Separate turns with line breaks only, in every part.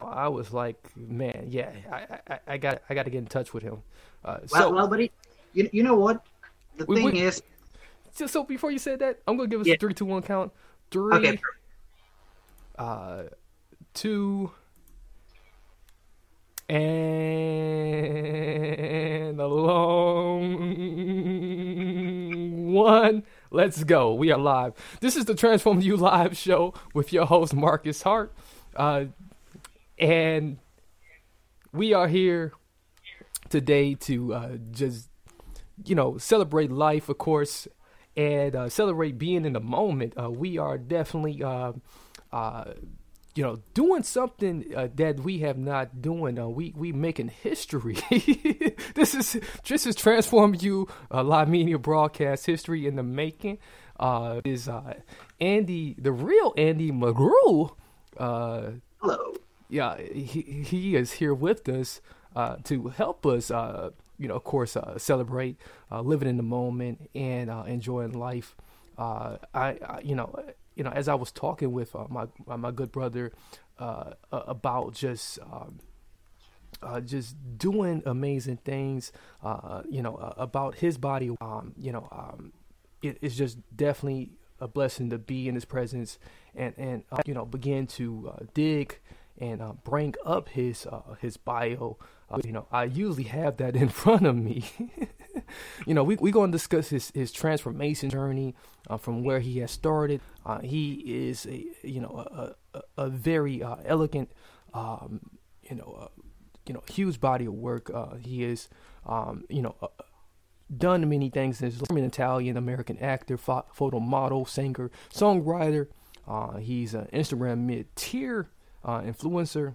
I was like, man, yeah, I, I, I got, I got to get in touch with him. Uh,
Well,
so,
well, buddy, you, you know what? The
We-
thing
we-
is,
so, so before you said that, I'm gonna give us
Yeah.
a three, two, one count. Three,
okay,
uh, two, and a long one. Let's go. We are live. This is the Transform You Live show with your host Marcus Hart, uh, and we are here today to uh, just you know celebrate life, of course, and uh, celebrate being in the moment. Uh, we are definitely. Uh, uh, you know, doing something uh, that we have not doing. We we making history. this is this is transform you uh, live media broadcast history in the making. Is Andy the real Andy Magro?
Hello.
Yeah, he he is here with us uh, to help us. Uh, you know, of course, uh, celebrate uh, living in the moment and uh, enjoying life. Uh, I, I, you know, you know, as I was talking with my my good brother about just. Um, just doing amazing things, you know, about his body. Um, you know, um, it, it's just definitely a blessing to be in his presence and and you know begin to dig and uh, bring up his uh, his bio. Uh, you know, I usually have that in front of me. you know, we we to discuss his his transformation journey uh, from where he has started. Uh, he is a you know a a, a very uh, elegant, um, you know. You know, huge body of work. He is, um, you know, done many things. He's an Italian American actor, pho- photo model, singer, songwriter. He's an Instagram mid-tier uh, influencer.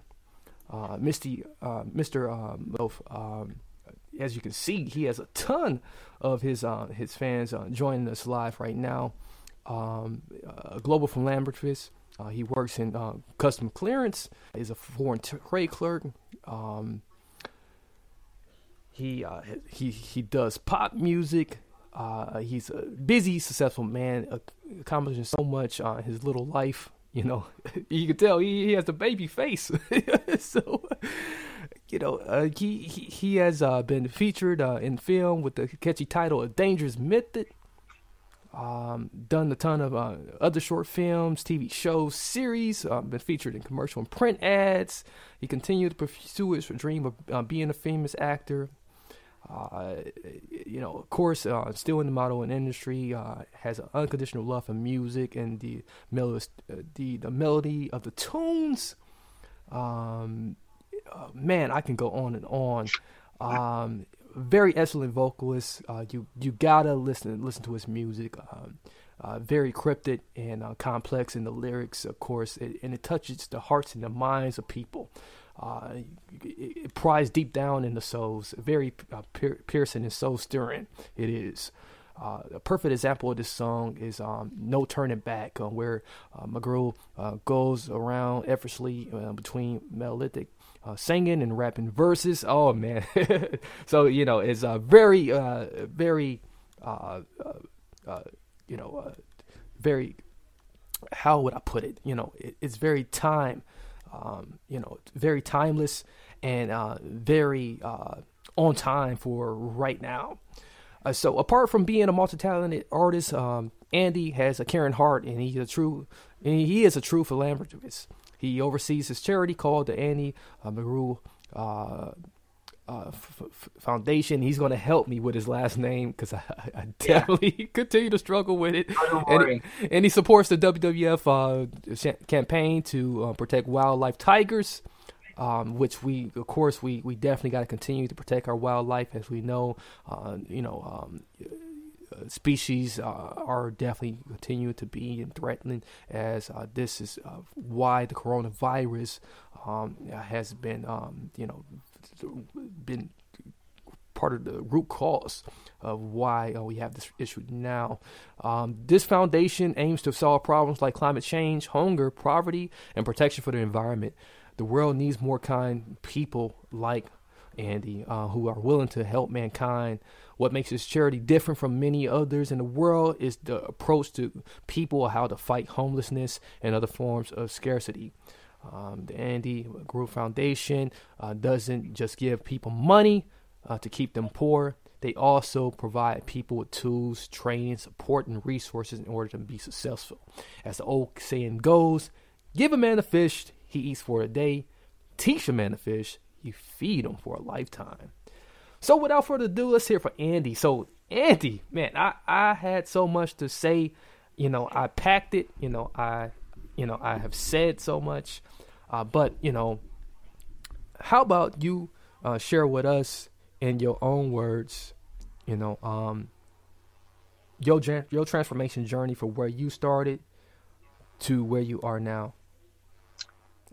Uh, Misty, uh, Mr. Of, um, as you can see, he has a ton of his uh, his fans uh, joining us live right now. Um, global philanthropist. Uh, he works in uh, custom clearance. Is a foreign trade clerk. Um, he uh, he he does pop music. Uh, he's a busy, successful man, uh, accomplishing so much on his little life. You know, you can tell he, he has a baby face. so, you know, uh, he, he he has uh, been featured uh, in film with the catchy title "A Dangerous Method." Um, done a ton of uh, other short films, TV shows, series. Uh, been featured in commercial and print ads. He continued to pursue his dream of uh, being a famous actor. Uh, you know, of course, uh, still in the modeling industry. Uh, has an unconditional love for music and the mel- uh, the the melody of the tunes. Um, uh, man, I can go on and on. Um, very excellent vocalist. You you gotta listen listen to his music. Um, very cryptic and complex in the lyrics, of course, it, and it touches the hearts and the minds of people. Uh, it, it deep down in the souls. Very uh, pier- piercing and soul stirring. It is. Uh, a perfect example of this song is um, "No Turning Back," uh, where uh, Magro uh, goes around effortlessly uh, between melodic uh, singing and rapping verses. Oh man! so you know, it's a very, very, you know, very. How would I put it? You know, it, it's very time, um, you know, very timeless and uh, very uh, on time for right now. Uh, so apart from being a multi-talented artist, um, Andy has a caring heart, and he's a true, he is a true philanthropist. He oversees his charity called the Andy uh, Magro uh, uh, f- f- Foundation. He's going to help me with his last name because I, I definitely continue to struggle with it.
Oh,
and, he, and he supports the WWF uh, sh- campaign to uh, protect wildlife tigers. Um, which we, of course, we, we definitely got to continue to protect our wildlife, as we know, uh, you know, um, uh, species uh, are definitely continuing to be threatening as uh, this is uh, why the coronavirus um, has been, um, you know, been part of the root cause of why uh, we have this issue now. Um, this foundation aims to solve problems like climate change, hunger, poverty, and protection for the environment. The world needs more kind people like Andy uh, who are willing to help mankind. What makes this charity different from many others in the world is the approach to people, how to fight homelessness and other forms of scarcity. Um, the Andy Magro Foundation uh, doesn't just give people money uh, to keep them poor. They also provide people with tools, training, support, and resources in order to be successful. As the old saying goes, give a man a fish, he eats for a day. Teach a man to fish, you feed him for a lifetime. So without further ado, let's hear from Andy. So Andy, man, I, I had so much to say. You know, I packed it. You know, I you know, I have said so much. Uh, but, you know, how about you uh, share with us in your own words, you know, um, your your transformation journey from where you started to where you are now.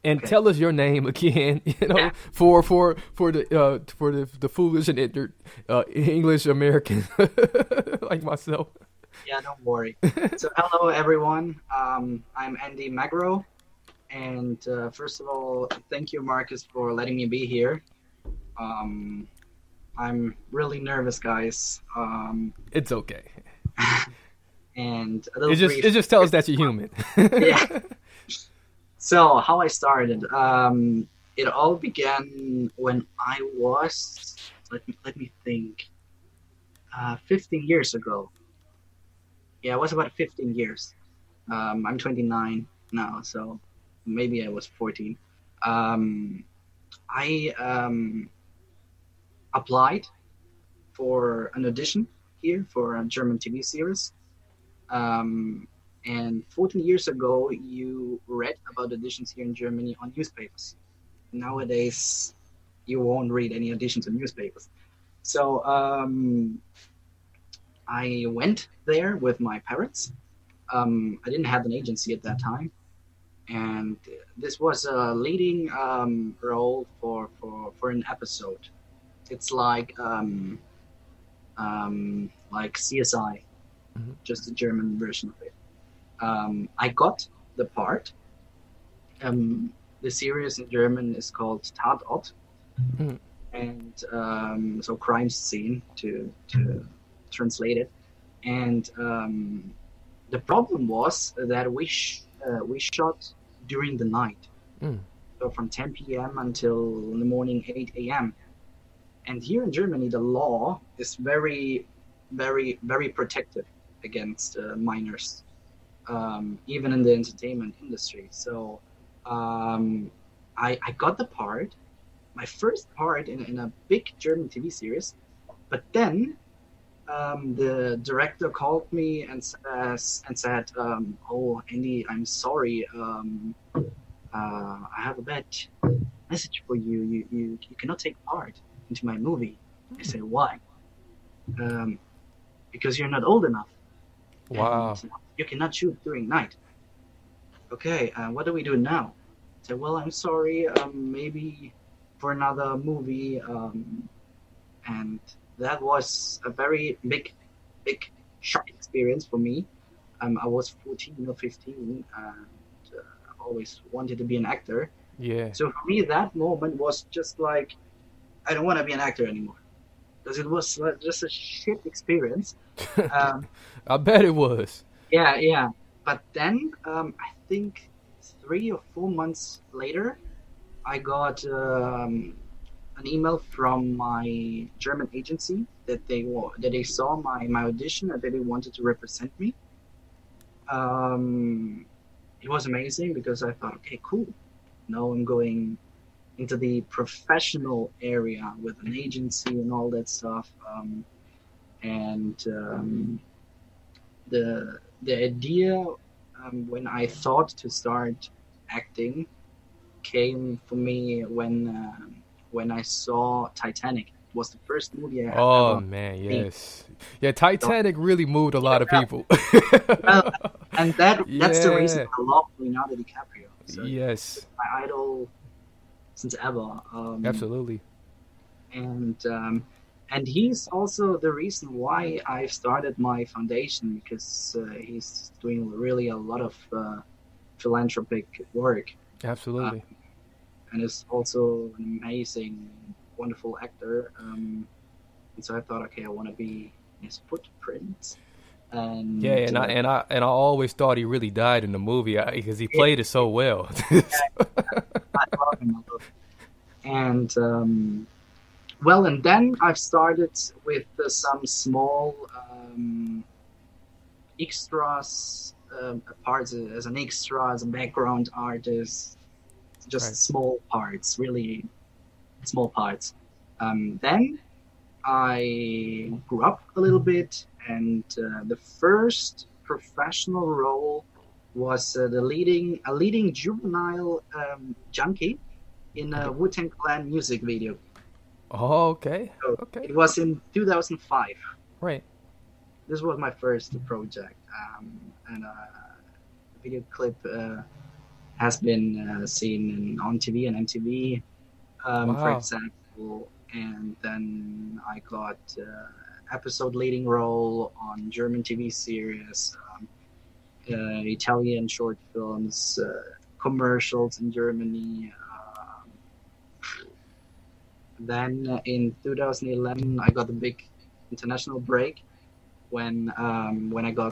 And okay. tell us your name again, you know, for for for the uh, for the the foolish and uh, English American like myself.
Yeah, don't worry. so, hello everyone. Um, I'm Andy Magro, and uh, first of all, thank you, Marcus, for letting me be here. Um, I'm really nervous, guys. Um,
it's okay.
and
it just brief. it just tells that you're human.
yeah. So how I started, um, it all began when I was let me let me think, uh, 15 years ago. Yeah, it was about 15 years. Um, I'm 29 now, so maybe I was 14. Um, I um, applied for an audition here for a German TV series. Um, and 14 years ago, you read about auditions here in Germany on newspapers. Nowadays, you won't read any auditions in newspapers. So um, I went there with my parents. Um, I didn't have an agency at that time, and this was a leading um, role for, for for an episode it's like um, um, like CSI, mm-hmm. just a German version of it. Um, I got the part. Um, the series in German is called Tatort, mm-hmm. and um, so crime scene to to translate it. And um, the problem was that we sh- uh, we shot during the night, mm. so from 10 p.m. until in the morning 8 a.m. And here in Germany, the law is very, very, very protective against uh, minors, um, even in the entertainment industry. So um, I, I got the part, my first part in, in a big German TV series, but then um, the director called me and uh, and said, um, "Oh, Andy, I'm sorry. Um, uh, I have a bad message for you. You you, you cannot take part." into my movie. I said, why? Um, because you're not old enough.
Wow.
you cannot shoot during night. Okay, uh, what do we do now? I said, well, I'm sorry, um, maybe for another movie. And that was a very big, big shock experience for me. Um, I was 14 or 15 and uh, always wanted to be an actor.
Yeah.
So for me, that moment was just like, I don't want to be an actor anymore because it was just a shit experience.
Um, I bet it was.
Yeah, yeah. But then um, I think three or four months later, I got um, an email from my German agency that they that they saw my my audition and that they wanted to represent me. Um, it was amazing because I thought, okay, cool. Now I'm going into the professional area with an agency and all that stuff. Um, and um, the the idea um, when I thought to start acting came for me when uh, when I saw Titanic. It was the first movie I
Oh man, yes, yeah. Titanic really moved a lot of people.
well, and that that's yeah. the reason I love Leonardo DiCaprio.
So yes,
my idol since ever. Um,
Absolutely.
and um, and he's also the reason why I've started my foundation because uh, he's doing really a lot of uh, philanthropic work
Absolutely.
And is also an amazing, wonderful actor. Um, and so I thought, okay, I want to be his footprint. And
yeah, and I
uh,
and I and I always thought he really died in the movie because he played it so well.
I love him. I love him. And um, well, and then I've started with uh, some small um, extras um, parts as an extra, as a background artist, just
Right.
small parts, really small parts. Um, then I grew up a little bit, and uh, the first professional role was uh, the leading a leading juvenile um, junkie in a Wu Tang Clan music video.
oh, okay.
So
Okay.
It was in 2005.
Right.
This was my first project, um, and uh, the video clip uh, has been uh, seen in, on TV and MTV, um, for example. And then I got uh, episode leading role on German TV series, um, uh, Italian short films, uh, commercials in Germany. Um, then in 2011, I got a big international break when um, when I got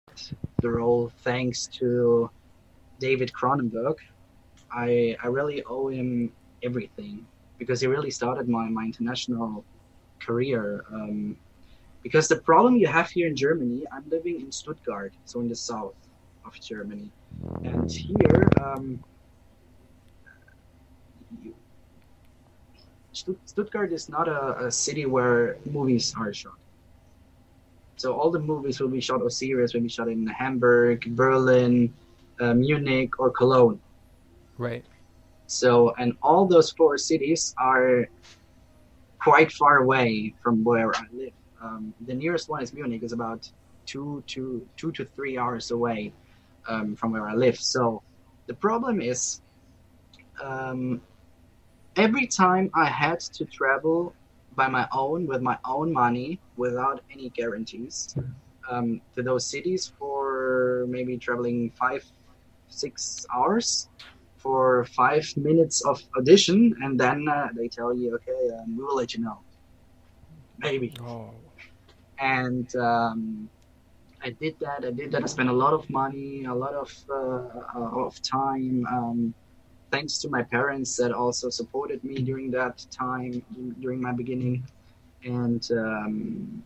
The role thanks to David Cronenberg. I I really owe him everything because he really started my, my international career. Um, because the problem you have here in Germany, I'm living in Stuttgart, so in the south of Germany, and here um, Stuttgart is not a, a city where movies are shot. So all the movies will be shot or series will be shot in Hamburg, Berlin, uh, Munich, or Cologne.
Right.
So and all those four cities are quite far away from where I live. Um, the nearest one is Munich, is about two to two to three hours away um, from where I live. So the problem is um, every time I had to travel by my own with my own money without any guarantees um, to those cities for maybe traveling five six hours for five minutes of audition and then uh, they tell you okay um, we will let you know maybe
Oh.
and um, I did that. I did that. I spent a lot of money, a lot of uh, of time. Um, thanks to my parents that also supported me during that time, during my beginning. And um,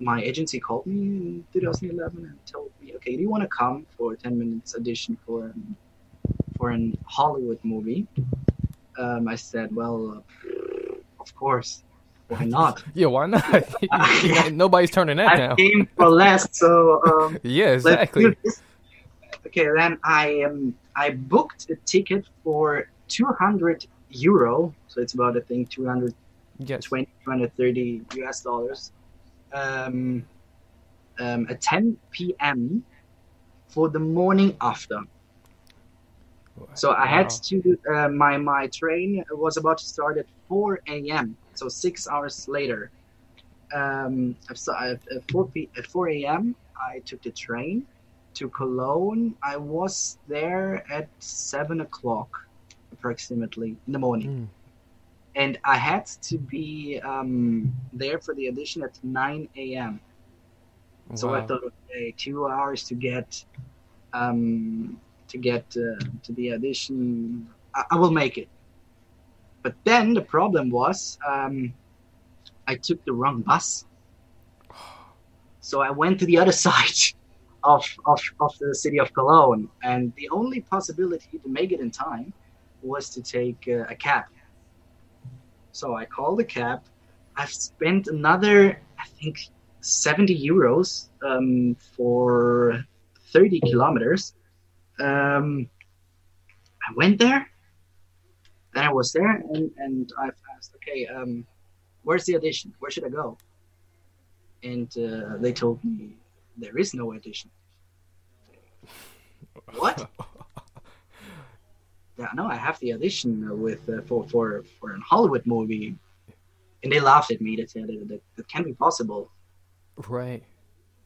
my agency called me in 2011 and told me, "Okay, do you want to come for a 10 minutes audition for an, for an Hollywood movie?" Um, I said, "Well, uh, of course. Why not?"
Yeah, why not? Nobody's turning that
I
down.
came for less, so um,
Yeah, exactly.
Okay, then I um, I booked a ticket for 200 euro, so it's about I think 220,
Yes.
230 US dollars, um, um, at 10 p.m. for the morning after. So I had to. Uh, my my train was about to start at 4 a.m. So six hours later. Um, at at 4 p- at 4 a.m. I took the train to Cologne. I was there at seven o'clock, approximately in the morning,
Mm.
and I had to be um, there for the audition at 9 a.m. So I
Wow.
thought, okay, two hours to get um, to get uh, to the audition. I, I will make it. But then the problem was um, I took the wrong bus. So I went to the other side of, of, of the city of Cologne, and the only possibility to make it in time was to take uh, a cab. So I called a cab. I've spent another, I think, 70 euros um, for 30 kilometers. Um, I went there. Then I was there, and, and I've asked, okay, um, where's the audition? Where should I go? And uh, they told me there is no audition. What? yeah, no, I have the audition with uh, for for for a Hollywood movie, and they laughed at me. They said that, that that can't be possible.
Right.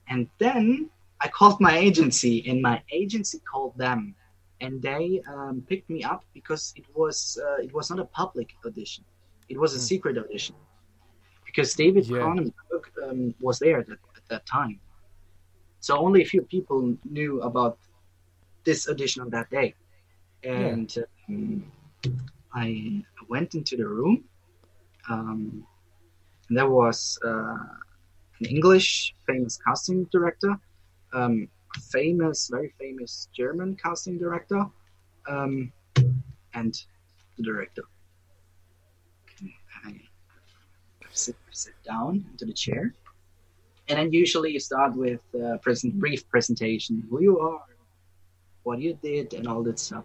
And then I called my agency, and my agency called them, and they um, picked me up because it was uh, it was not a public audition, it was a
Mm.
secret audition, because David
Yeah.
Cronenberg um, was there at that, at that time, so only a few people knew about this audition on that day, and um, I went into the room. Um, and there was uh, an English famous casting director, um, a famous, very famous German casting director, um, and the director. I, I sit, sit down into the chair, and then usually you start with a present, brief presentation, who you are, what you did, and all that stuff.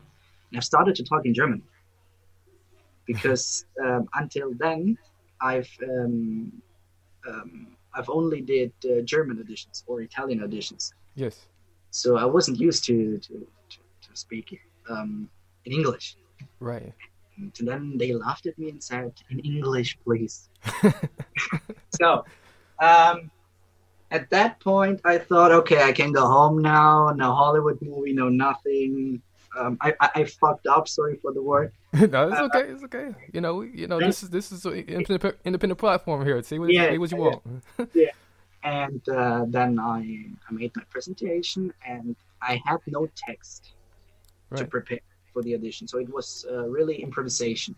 And I started to talk in German because um, until then I've um, um, I've only did uh, German auditions or Italian auditions,
Yes.
so I wasn't used to to, to, to speak um, in English.
Right.
And then they laughed at me and said, "In English, please." so, um, at that point, I thought, okay, I can go home now. No Hollywood movie, no nothing. Um, I, I, I fucked up. Sorry for the word.
no, it's okay. It's okay. You know, you know, this is this is an independent, independent platform here. See what
Yeah,
see what you want.
yeah. And uh, then I, I made my presentation, and I had no text to prepare for the audition, so it was uh, really improvisation.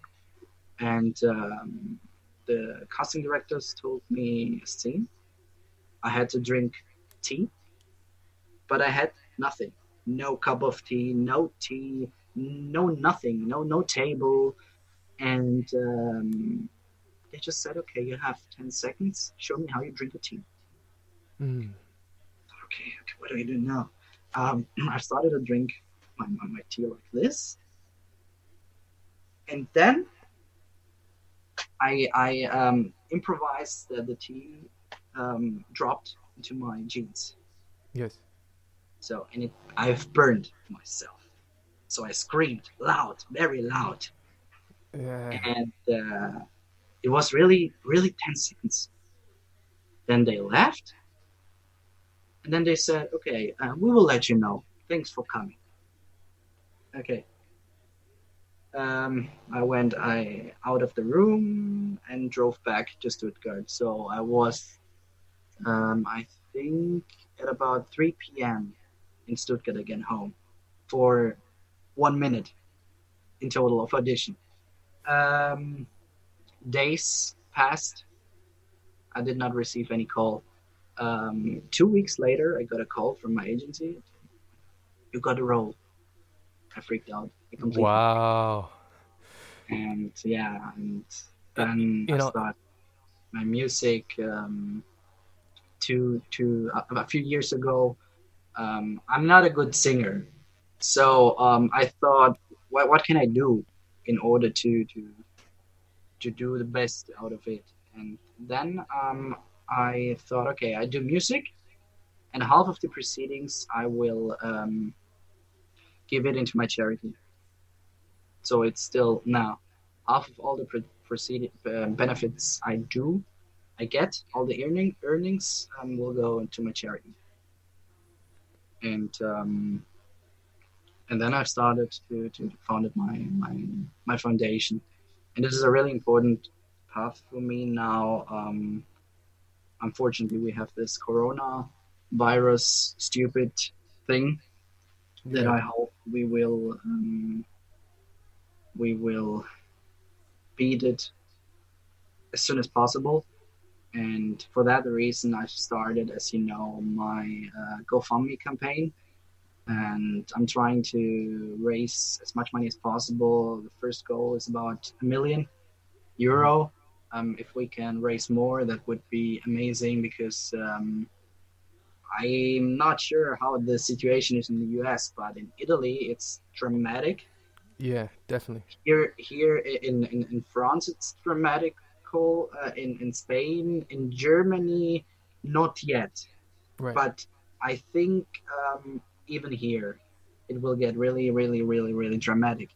And um, the casting directors told me a scene. I had to drink tea, but I had nothing. No cup of tea, no tea, no nothing, no no table, and um, they just said, "Okay, you have ten seconds. Show me how you drink a tea."
Mm.
okay, okay, what do I do now? Um, I started to drink my, my, my tea like this. And then I, I um, improvised that the tea um, dropped into my jeans.
Yes.
So, and it, I've burned myself. So I screamed loud, very loud.
Yeah.
And uh, it was really, really 10 seconds. Then they left. And then they said, okay, uh, we will let you know. Thanks for coming. Okay. Um, I went I out of the room and drove back to Stuttgart. So I was, um, I think, at about 3 p.m. in Stuttgart again home for one minute in total of audition. Um, days passed. I did not receive any call. Um, two weeks later, I got a call from my agency. You got a role. I freaked out. I completely
Wow.
and yeah, and then
You
I
know-
my music. Um, to to uh, a few years ago, um, I'm not a good singer, so um, I thought, what what can I do in order to to to do the best out of it? And then um, I thought, okay, I do music, and half of the proceedings I will um, give it into my charity. So it's still now half of all the pro- proceed uh, benefits I do, I get all the earning earnings um, will go into my charity. And um, and then I've started to to founded my my my foundation, and this is a really important path for me now. Um, unfortunately, we have this Corona virus stupid thing that I hope we will um, we will beat it as soon as possible. And for that reason, I started, as you know, my uh, GoFundMe campaign. And I'm trying to raise as much money as possible. The first goal is about a million euro. Um, if we can raise more, that would be amazing because um, I'm not sure how the situation is in the U.S., but in Italy it's dramatic.
Yeah, definitely.
Here, here in in, in France, it's Uh, in in Spain, in Germany, not yet.
Right.
But I think um, even here, it will get really, really, really, really dramatic,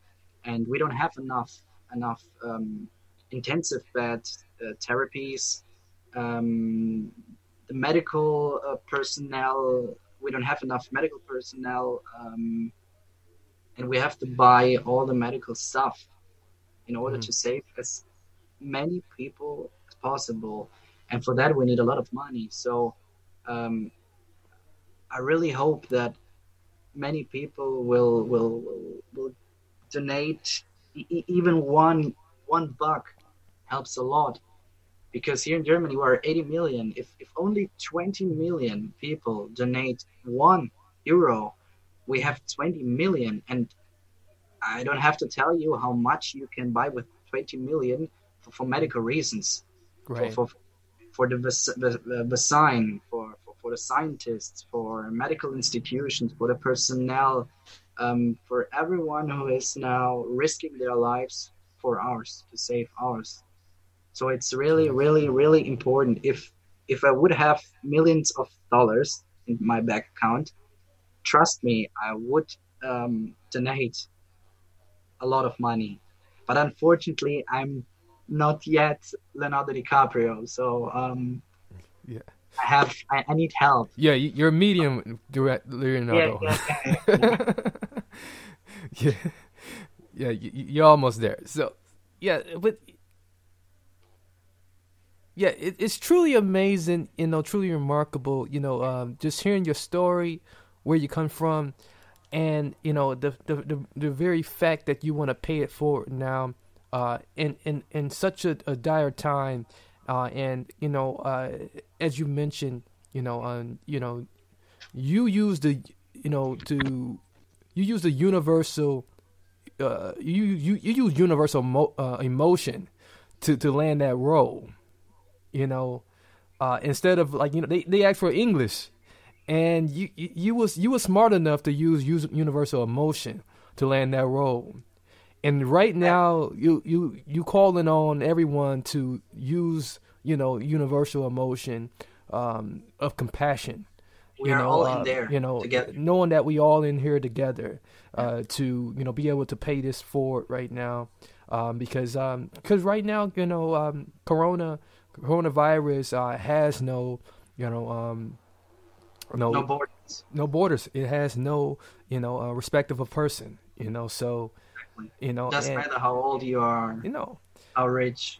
and we don't have enough enough um, intensive bed uh, therapies. Um, the medical uh, personnel, we don't have enough medical personnel, um, and we have to buy all the medical stuff in order
Mhm.
to save as many people as possible. And for that, we need a lot of money. So um, I really hope that many people will will will, will donate. E- even one one buck helps a lot. Because here in Germany we're 80 million. If if only 20 million people donate 1 euro we have 20 million. And I don't have to tell you how much you can buy with 20 million for, for medical reasons
Right.
for, for for the the, the vaccine, for, for for the scientists, for medical institutions, for the personnel, um, for everyone who is now risking their lives for ours to save ours. So it's really, really, really important. If if I would have millions of dollars in my bank account, trust me, I would um, donate a lot of money. But unfortunately, I'm not yet Leonardo DiCaprio, so um,
Yeah.
I have I, I need help.
Yeah, you- you're a medium, direct Leonardo.
Yeah, yeah, yeah,
yeah, yeah, you- you- you're almost there. So, yeah, but yeah, it, it's truly amazing, you know, truly remarkable. You know, um, just hearing your story, where you come from, and you know the the the, the very fact that you want to pay it forward now, uh, in in in such a, a dire time, uh, and you know, uh, as you mentioned, you know, um, you know, you use the you know to you use the universal uh, you you you use universal mo- uh, emotion to to land that role you know uh, instead of like you know they, they asked for english and you, you you was you was smart enough to use, use universal emotion to land that role and right now you you you calling on everyone to use you know universal emotion um, of compassion
We
you
are
know,
all in
uh,
there
you know,
together.
knowing that we all in here together uh, to you know be able to pay this forward right now, um, because because right now you know um, Corona coronavirus uh, has no you know um, no
No borders.
no borders. It has no you know uh, respect of a person. You know, so you know
Doesn't
and-
matter how old you are,
you know
how rich.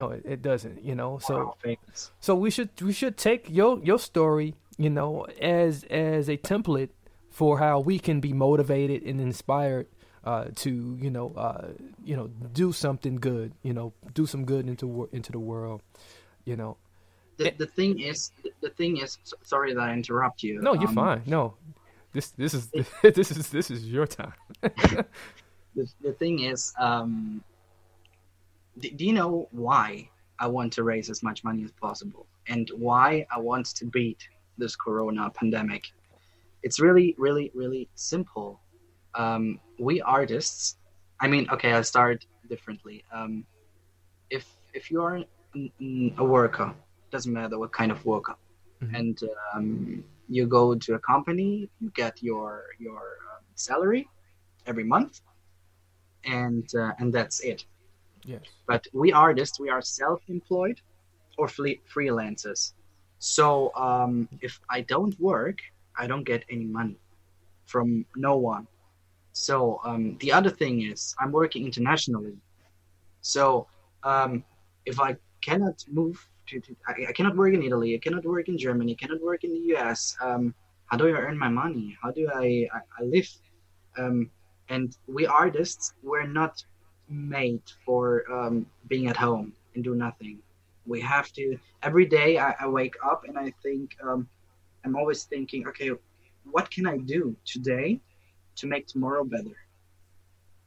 no it, it doesn't. You know, so. So we should we should take your your story, you know, as as a template for how we can be motivated and inspired uh, to you know uh, you know do something good, you know, do some good into into the world, you know.
The, the thing is, the thing is, sorry that I interrupt you.
No, you're
um,
fine. No, this this is this is this is your time.
The, the thing is, um, do, do you know why I want to raise as much money as possible and why I want to beat this corona pandemic? It's really, really, really simple. Um, we artists, I mean, okay, I'll start differently. Um, if if you are a worker, doesn't matter what kind of worker, mm-hmm. and um, you go to a company, you get your your uh, salary every month, and uh, and that's it.
Yes.
But we artists, we are self-employed or free- freelancers. So um, if I don't work, I don't get any money from no one. So um, the other thing is I'm working internationally. So um, if I cannot move to, to I, I, cannot work in Italy, I cannot work in Germany, I cannot work in the US. Um, how do I earn my money? How do I I, I live? Um, and we artists, we're not made for um, being at home and do nothing. We have to every day. I, I wake up and I think um, I'm always thinking, okay, what can I do today to make tomorrow better?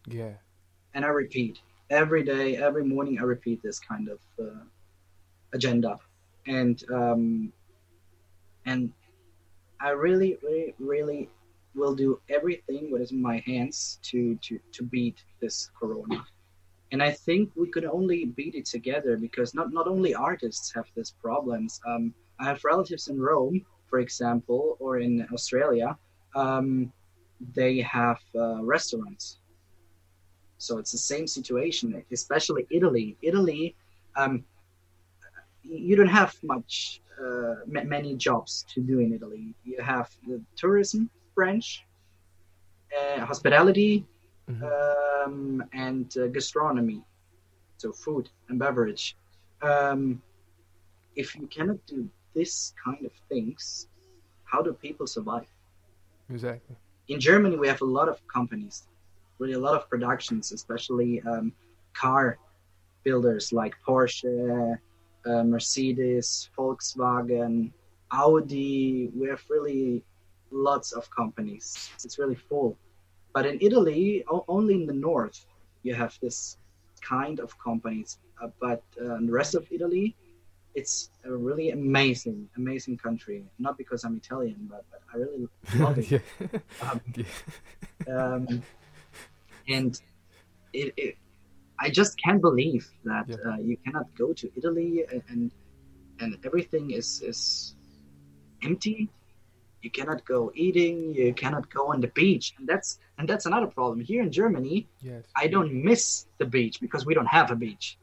Yeah.
And I repeat every day, every morning. I repeat this kind of uh, agenda, and um, and I really, really, really will do everything what is in my hands to to to beat this corona. And i think we could only beat it together because not not only artists have these problems. Um, i have relatives in rome for example or in australia. Um, they have uh, restaurants. So it's the same situation especially italy. Italy um, you don't have much uh, many jobs to do in italy. You have the tourism branch, uh, hospitality, mm-hmm. um, and uh, gastronomy, so food and beverage. Um, if you cannot do this kind of things, how do people survive?
Exactly.
In Germany, we have a lot of companies, really a lot of productions, especially um, car builders like Porsche, uh, Mercedes, Volkswagen, Audi. We have really lots of companies. It's really full. But in Italy, only in the north, you have this kind of companies. Uh, but uh, in the rest of Italy, it's a really amazing, amazing country. Not because I'm Italian, but, but I really love it. um, um, and it, it, I just can't believe that yeah. uh, you cannot go to Italy and, and and everything is is empty you cannot go eating you cannot go on the beach and that's and that's another problem. Here in germany
yes.
i don't miss the beach because we don't have a beach.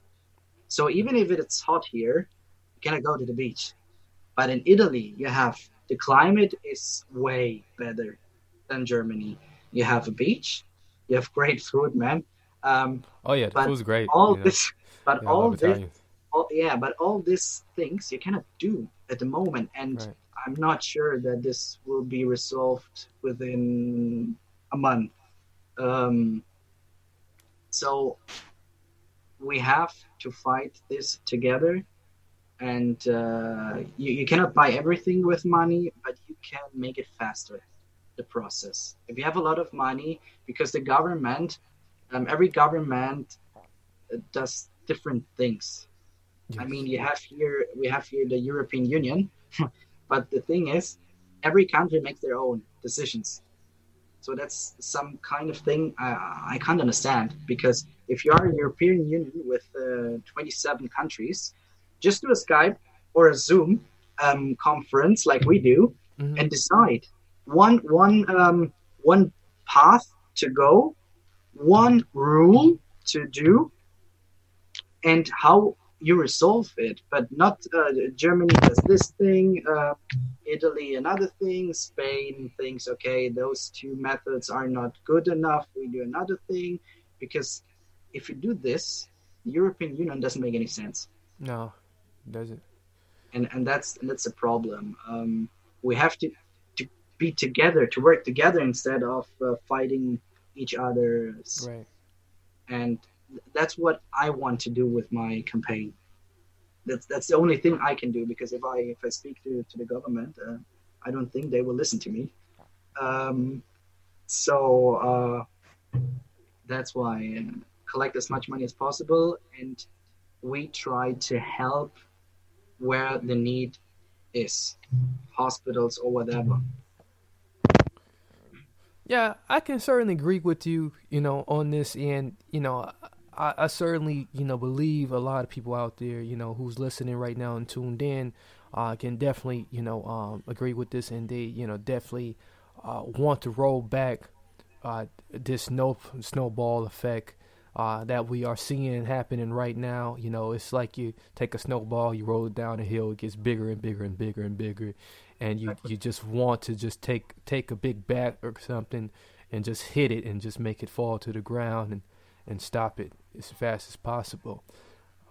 So even if it's hot here you cannot go to the beach. But in italy you have the climate is way better than germany. You have a beach you have great food man. Um,
oh yeah the food's great
all you know? this but yeah, all this all, yeah but all these things you cannot do at the moment. And right I'm not sure that this will be resolved within a month. Um, so we have to fight this together. And uh, you, you cannot buy everything with money, but you can make it faster, the process. If you have a lot of money, because the government, um, every government uh, does different things. Yes. I mean, you have here, we have here the European Union. But the thing is, every country makes their own decisions. So that's some kind of thing I, I can't understand because if you are a European Union with uh, 27 countries, just do a Skype or a Zoom um, conference like we do mm-hmm. and decide one one um, one path to go, one rule to do, and how you resolve it, but not uh, Germany does this thing, uh, Italy another thing, Spain thinks okay those two methods are not good enough. We do another thing because if you do this, the European Union doesn't make any sense.
No, doesn't.
And and that's and that's a problem. Um, we have to to be together, to work together instead of uh, fighting each other.
Right.
And that's what I want to do with my campaign. That's that's the only thing I can do because if I if I speak to to the government, uh, I don't think they will listen to me. Um, so uh, that's why uh, collect as much money as possible, and we try to help where the need is, hospitals or whatever.
Yeah, I can certainly agree with you, you know, on this. And, you know, I, I certainly, you know, believe a lot of people out there, you know, who's listening right now and tuned in, uh, can definitely, you know, um, agree with this, and they, you know, definitely uh, want to roll back uh, this snow snowball effect uh, that we are seeing happening right now. You know, it's like you take a snowball, you roll it down a hill, it gets bigger and bigger and bigger and bigger, and you you just want to just take take a big bat or something and just hit it and just make it fall to the ground and and stop it as fast as possible.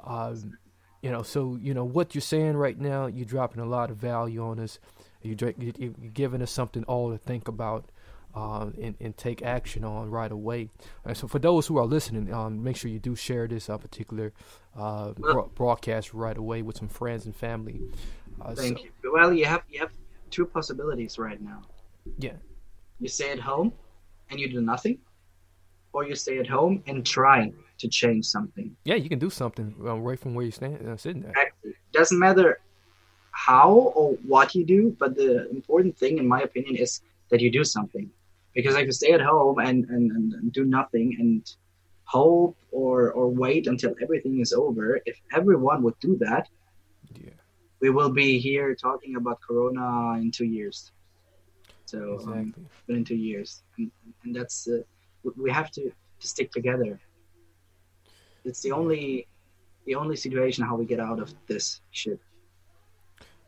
Um, you know, so you know what you're saying right now. You're dropping a lot of value on us. You're, you're giving us something all to think about uh, and, and, take action on right away. And so, for those who are listening, um, make sure you do share this uh, particular uh, bro- broadcast right away with some friends and family.
Uh, Thank so, you. Well, you have you have two possibilities right now.
Yeah.
You stay at home and you do nothing, or you stay at home and try to change something.
Yeah, you can do something uh, right from where you stand uh, sitting there.
Exactly. Doesn't matter how or what you do, but the important thing, in my opinion, is that you do something because if you stay at home and, and, and do nothing and hope or or wait until everything is over if everyone would do that
yeah
we will be here talking about corona in two years so um, exactly. um, in two years and, and that's uh, we have to, to stick together it's the only the only situation how we get out of this shit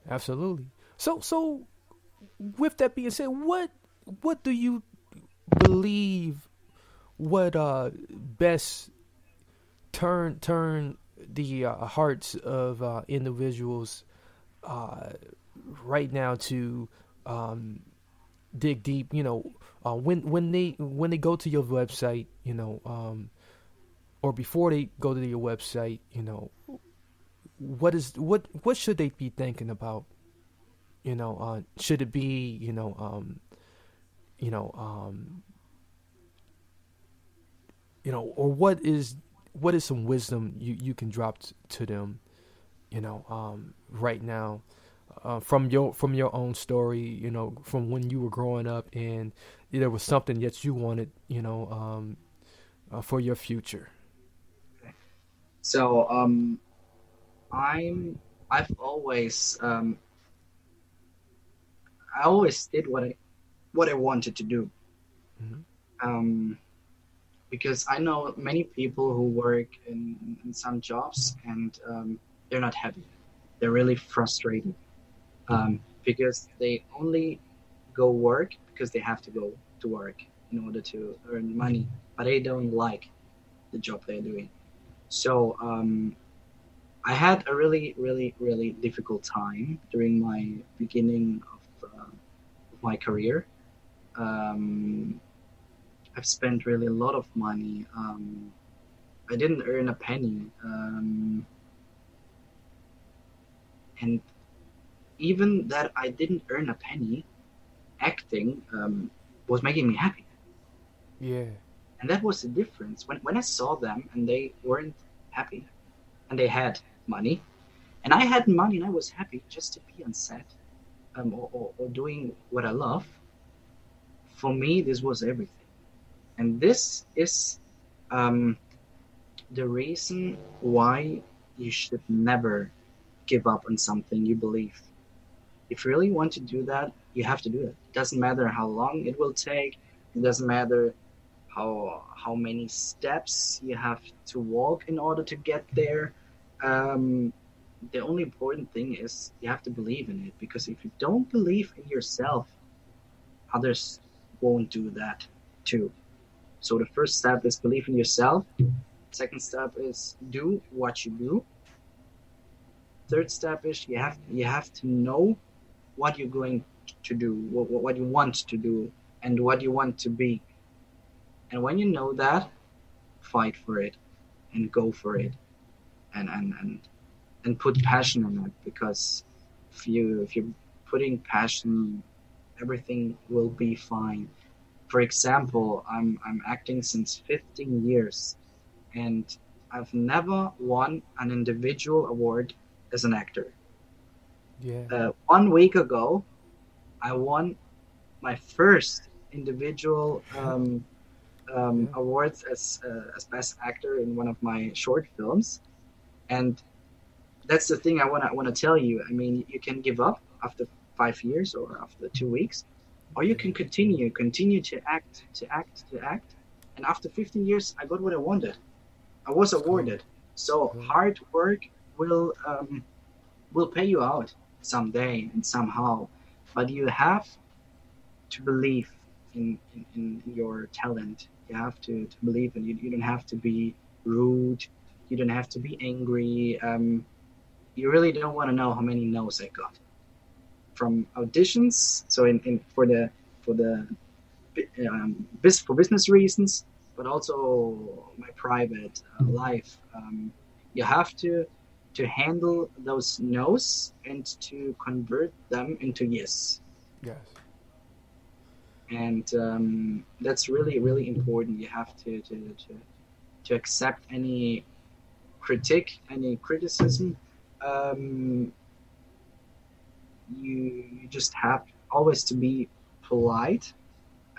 absolutely so so with that being said what what do you believe what uh best turn turn the uh, hearts of uh, individuals uh, right now to um, dig deep. You know, uh, when when they when they go to your website, you know, um, or before they go to your website, you know, what is what what should they be thinking about? You know, uh, should it be you know um, you know, um, you know, or what is what is some wisdom you, you can drop t- to them, you know, um, right now, uh, from your from your own story, you know, from when you were growing up and there was something that you wanted, you know, um, uh, for your future.
So, um, I'm I've always um, I always did what I what I wanted to do. Mm-hmm. Um, because I know many people who work in, in some jobs and um, they're not happy. They're really frustrated um, because they only go work because they have to go to work in order to earn money, but they don't like the job they're doing. So um, I had a really, really, really difficult time during my beginning of, uh, of my career um, I've spent really a lot of money. Um, I didn't earn a penny. Um, and even that I didn't earn a penny, acting um, was making me happy.
Yeah.
And that was the difference. When, when I saw them and they weren't happy and they had money, and I had money and I was happy just to be on set um, or, or, or doing what I love, for me, this was everything. And this is um, the reason why you should never give up on something you believe. If you really want to do that, you have to do it. It doesn't matter how long it will take. It doesn't matter how how many steps you have to walk in order to get there. Um, the only important thing is you have to believe in it because if you don't believe in yourself, others won't do that too. So the first step is believe in yourself. Second step is do what you do. Third step is you have you have to know what you're going to do, what, what you want to do, and what you want to be. And when you know that, fight for it and go for it and and and, and put passion in it because if you if you're putting passion everything will be fine. For example, I'm I'm acting since 15 years, and I've never won an individual award as an actor.
Yeah.
Uh, one week ago, I won my first individual um, um, awards as uh, as best actor in one of my short films, and that's the thing I want to want to tell you. I mean, you can give up after five years or after two weeks, or you can continue, continue to act, to act, to act, and after 15 years, I got what I wanted. I was awarded. So hard work will um, will pay you out someday and somehow, but you have to believe in, in, in your talent. You have to, to believe in you. You don't have to be rude. You don't have to be angry. Um, you really don't want to know how many no's I got from auditions. So in, in for the for the um, bis- for business reasons, but also my private uh, life. Um, you have to to handle those no's and to convert them into yes.
Yes.
And um, that's really really important. You have to to, to to accept any critique, any criticism. Um, you, you just have always to be polite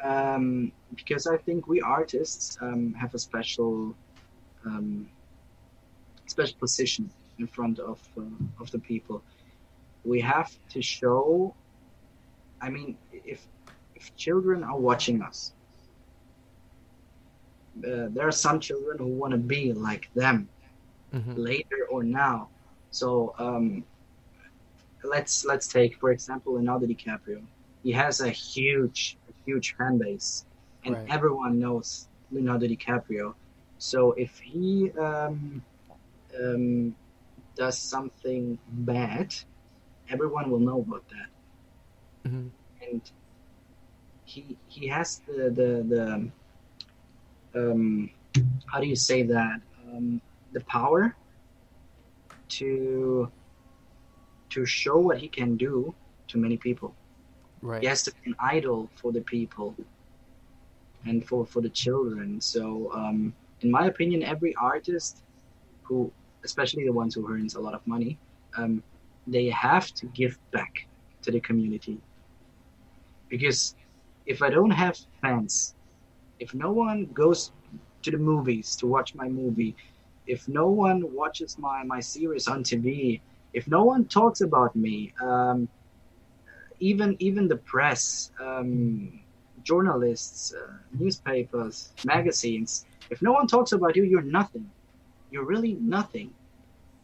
um, because I think we artists um, have a special um, special position in front of uh, of the people. We have to show. I mean, if if children are watching us, uh, there are some children who want to be like them
Mm-hmm.
later or now. So um, let's let's take for example Leonardo DiCaprio. He has a huge huge fan base, and
Right.
everyone knows Leonardo DiCaprio. So if he um, um, does something bad, everyone will know about that,
Mhm.
and he he has the the the um, how do you say that um, the power to to show what he can do to many people.
Right.
He has to be an idol for the people and for for the children. So, um, in my opinion, every artist who, especially the ones who earns a lot of money, um, they have to give back to the community. Because if I don't have fans, if no one goes to the movies to watch my movie, if no one watches my, my series on TV, if no one talks about me, um, even even the press, um, journalists, uh, newspapers, magazines, if no one talks about you, you're nothing. You're really nothing.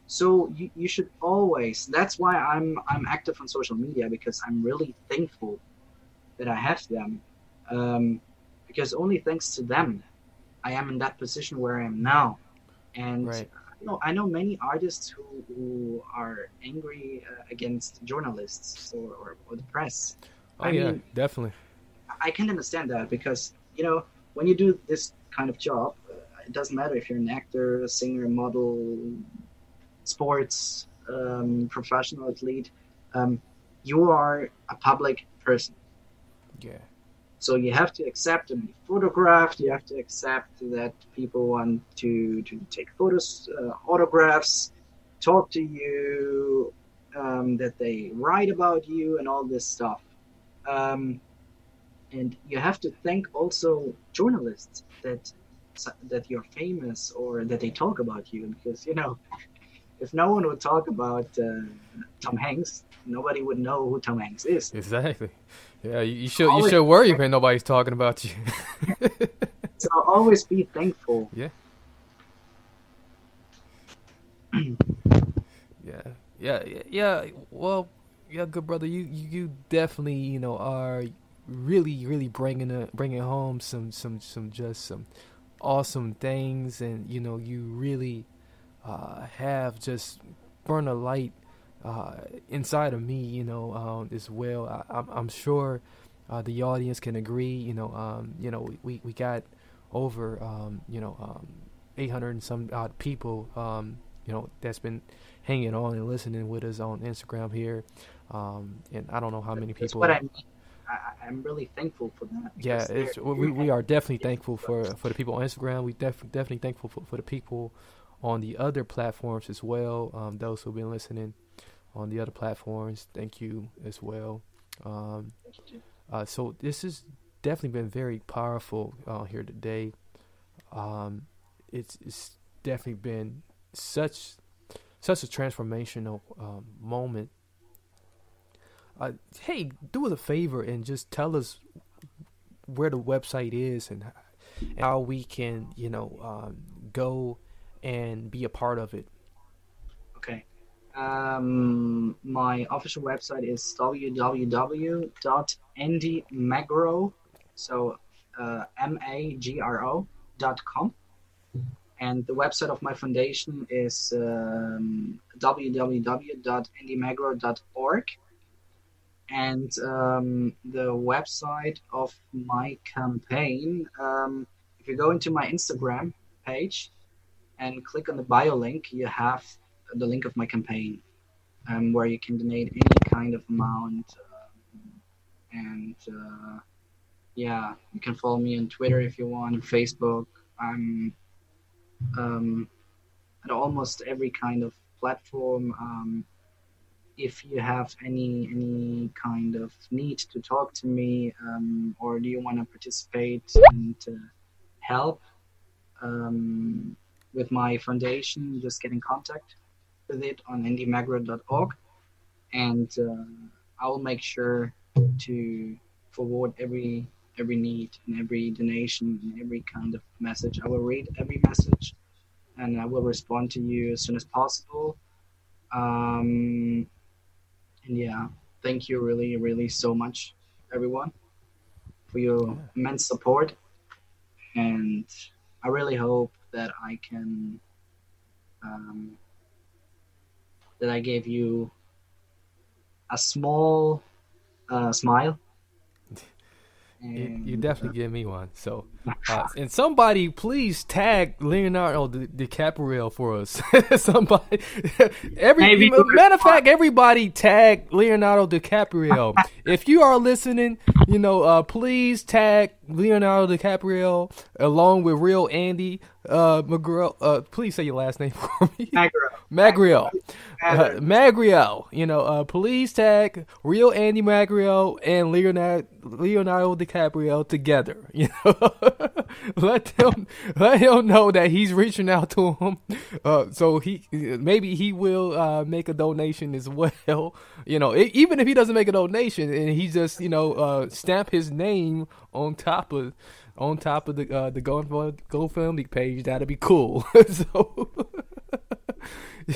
So you, you should always. That's why I'm I'm active on social media because I'm really thankful that I have them, um, because only thanks to them, I am in that position where I am now, and
Right.
you know I know many artists who, who are angry uh, against journalists or, or, or the press.
Oh
I
yeah,
mean,
definitely.
I can understand that because you know when you do this kind of job, uh, it doesn't matter if you're an actor, a singer, model, sports um, professional athlete. Um, you are a public person,
Yeah.
so you have to accept to be photographed. You have to accept that people want to to take photos, uh, autographs, talk to you, um, that they write about you, and all this stuff. Um, and you have to thank also journalists that that you're famous or that they talk about you because you know if no one would talk about uh, Tom Hanks, nobody would know who Tom Hanks is.
Exactly. Yeah, you, you should you should worry when nobody's talking about you.
So always be thankful.
yeah. yeah. Yeah. Yeah. Yeah. Well, yeah, good brother. You you, you definitely you know are really really bringing a, bringing home some some some just some awesome things, and you know you really uh, have just burned a light uh, inside of me, you know, um, as well. I, I'm, I'm sure uh, the audience can agree. You know, um, you know, we, we got over, um, you know, um, 800 and some odd people, um, you know, that's been hanging on and listening with us on Instagram here. Um, and I don't know how many
That's
people.
what I I'm really thankful for that.
Yeah, it's, we we are definitely thankful for for the people on Instagram. We def, definitely thankful for, for the people on the other platforms as well. Um, those who've been listening on the other platforms, thank you as well. Um, uh, so this has definitely been very powerful uh, here today. Um, it's it's definitely been such such a transformational um, moment. Uh, hey, do us a favor and just tell us where the website is and how we can, you know, um, go and be a part of it.
Okay. Um, my official website is www.andymagro, so uh, M A G R O dot com. And the website of my foundation is um, www.andymagro.org. And um, the website of my campaign, um, if you go into my Instagram page and click on the bio link, you have the link of my campaign um, where you can donate any kind of amount. Um, and uh, yeah, you can follow me on Twitter if you want, Facebook. I'm um, at almost every kind of platform. Um, if you have any any kind of need to talk to me, um, or do you want to participate and uh, help um, with my foundation, just get in contact with it on andymagro.org, and uh, I will make sure to forward every every need and every donation and every kind of message. I will read every message, and I will respond to you as soon as possible. Um, and yeah, thank you really, really so much, everyone, for your immense support. And I really hope that I can, um, that I gave you a small uh, smile.
You, you definitely give me one. So, uh, and somebody please tag Leonardo Di- DiCaprio for us. somebody, every matter of fact, everybody tag Leonardo DiCaprio. if you are listening, you know, uh, please tag Leonardo DiCaprio along with real Andy uh, McGraw. Uh, please say your last name for me.
Magro.
Magrio. Uh, You know, uh, please tag real Andy Magrio and Leonardo, Leonardo DiCaprio together. You know, let them let him know that he's reaching out to him. Uh, so he maybe he will uh, make a donation as well. You know, e- even if he doesn't make a donation and he just you know uh, stamp his name on top of on top of the uh, the Go GoFundMe page, that'd be cool. so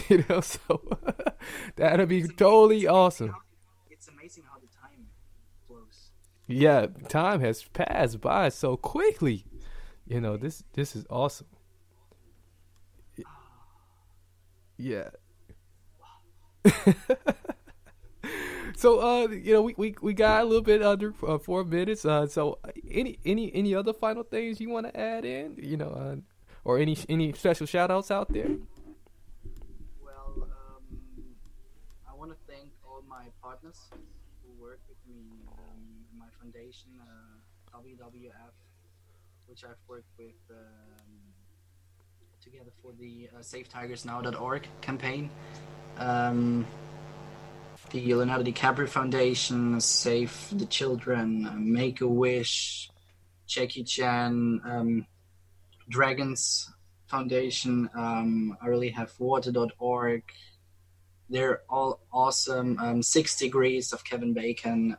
you know, so that'd be totally awesome.
It's amazing how the time flows.
Yeah, time has passed by so quickly. You know, this this is awesome. Yeah. so uh you know we, we we got a little bit under uh, four minutes uh so any any any other final things you want to add in you know uh, or any any special shout outs out there
Well, um, I want to thank all my partners who work with me um, in my foundation, uh, WWF, which I've worked with um, together for the uh, SaveTigersNow.org campaign. Um, the Leonardo DiCaprio Foundation, Save the Children, uh, Make a Wish, Jackie Chan, um, Dragons Foundation. Um, I really have water.org. They're all awesome. Um, Six Degrees of Kevin Bacon.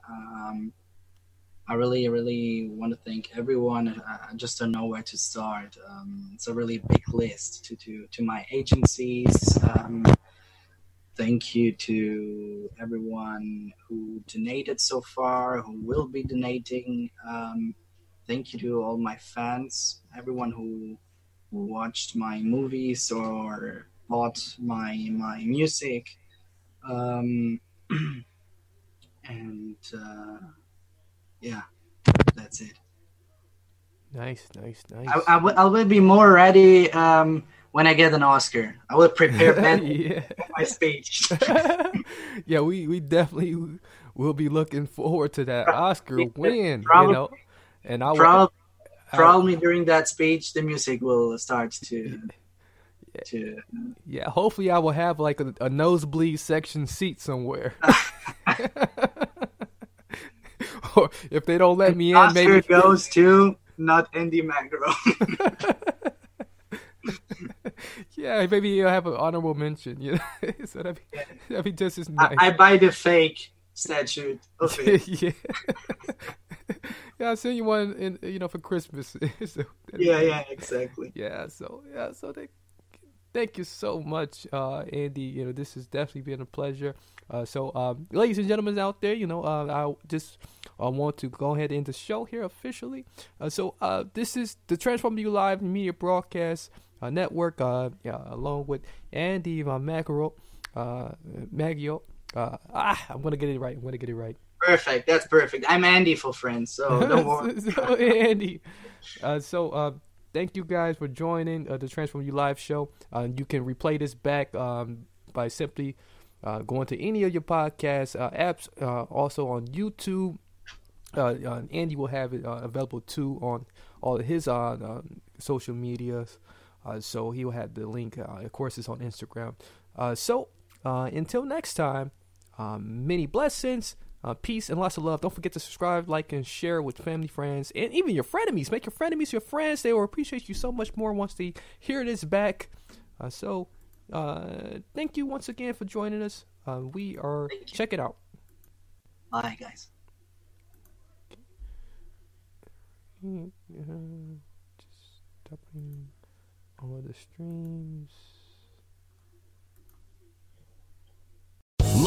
I really, really want to thank everyone. I just don't know where to start. Um, it's a really big list to, to, to my agencies. Um, thank you to everyone who donated so far, who will be donating. Um, thank you to all my fans, everyone who, who watched my movies or bought my my music. Um, and uh, yeah, that's it.
nice nice nice
I, I, will, be more ready um, when I get an Oscar. I will prepare
yeah
my speech.
yeah we we definitely will be looking forward to that oscar win you know and i will
Prob-
I-
probably during that speech, the music will start to to.
Yeah, hopefully I will have like a, a nosebleed section seat somewhere. if they don't let me in,
Oscar
maybe
goes to not Andy Magro.
yeah, maybe you'll have an honorable mention. You know, so that'd be, that'd be just as nice.
I, I buy the fake statue of it.
yeah. yeah, I'll send you one in you know for Christmas. so,
yeah, yeah, exactly.
Yeah, so yeah, so they, thank you so much, uh, Andy. You know, this has definitely been a pleasure. Uh, so, um, ladies and gentlemen out there, you know, uh, I just uh, want to go ahead and end the show here officially. Uh, so, uh, this is the TransformU Live Media Broadcast uh, Network, uh, yeah, along with Andy uh, Macaro, uh, Maggio. Uh, ah, I'm gonna get it right. I'm gonna get it right.
Perfect. That's perfect. I'm Andy for friends, so don't worry.
so, Andy. Uh, so, uh, thank you guys for joining uh, the TransformU Live show. Uh, you can replay this back um, by simply uh, going to any of your podcast uh, apps, uh, also on YouTube. Uh, uh, Andy will have it uh, available too on all of his social medias. So he will have the link. Of course, it's on Instagram. So until next time, um, many blessings, uh, peace, and lots of love. Don't forget to subscribe, like, and share with family, friends, and even your frenemies. Make your frenemies your friends. They will appreciate you so much more once they hear this back. Uh, so uh, thank you once again for joining us. Uh, we are check it out.
Bye, guys.
Just stopping all the streams.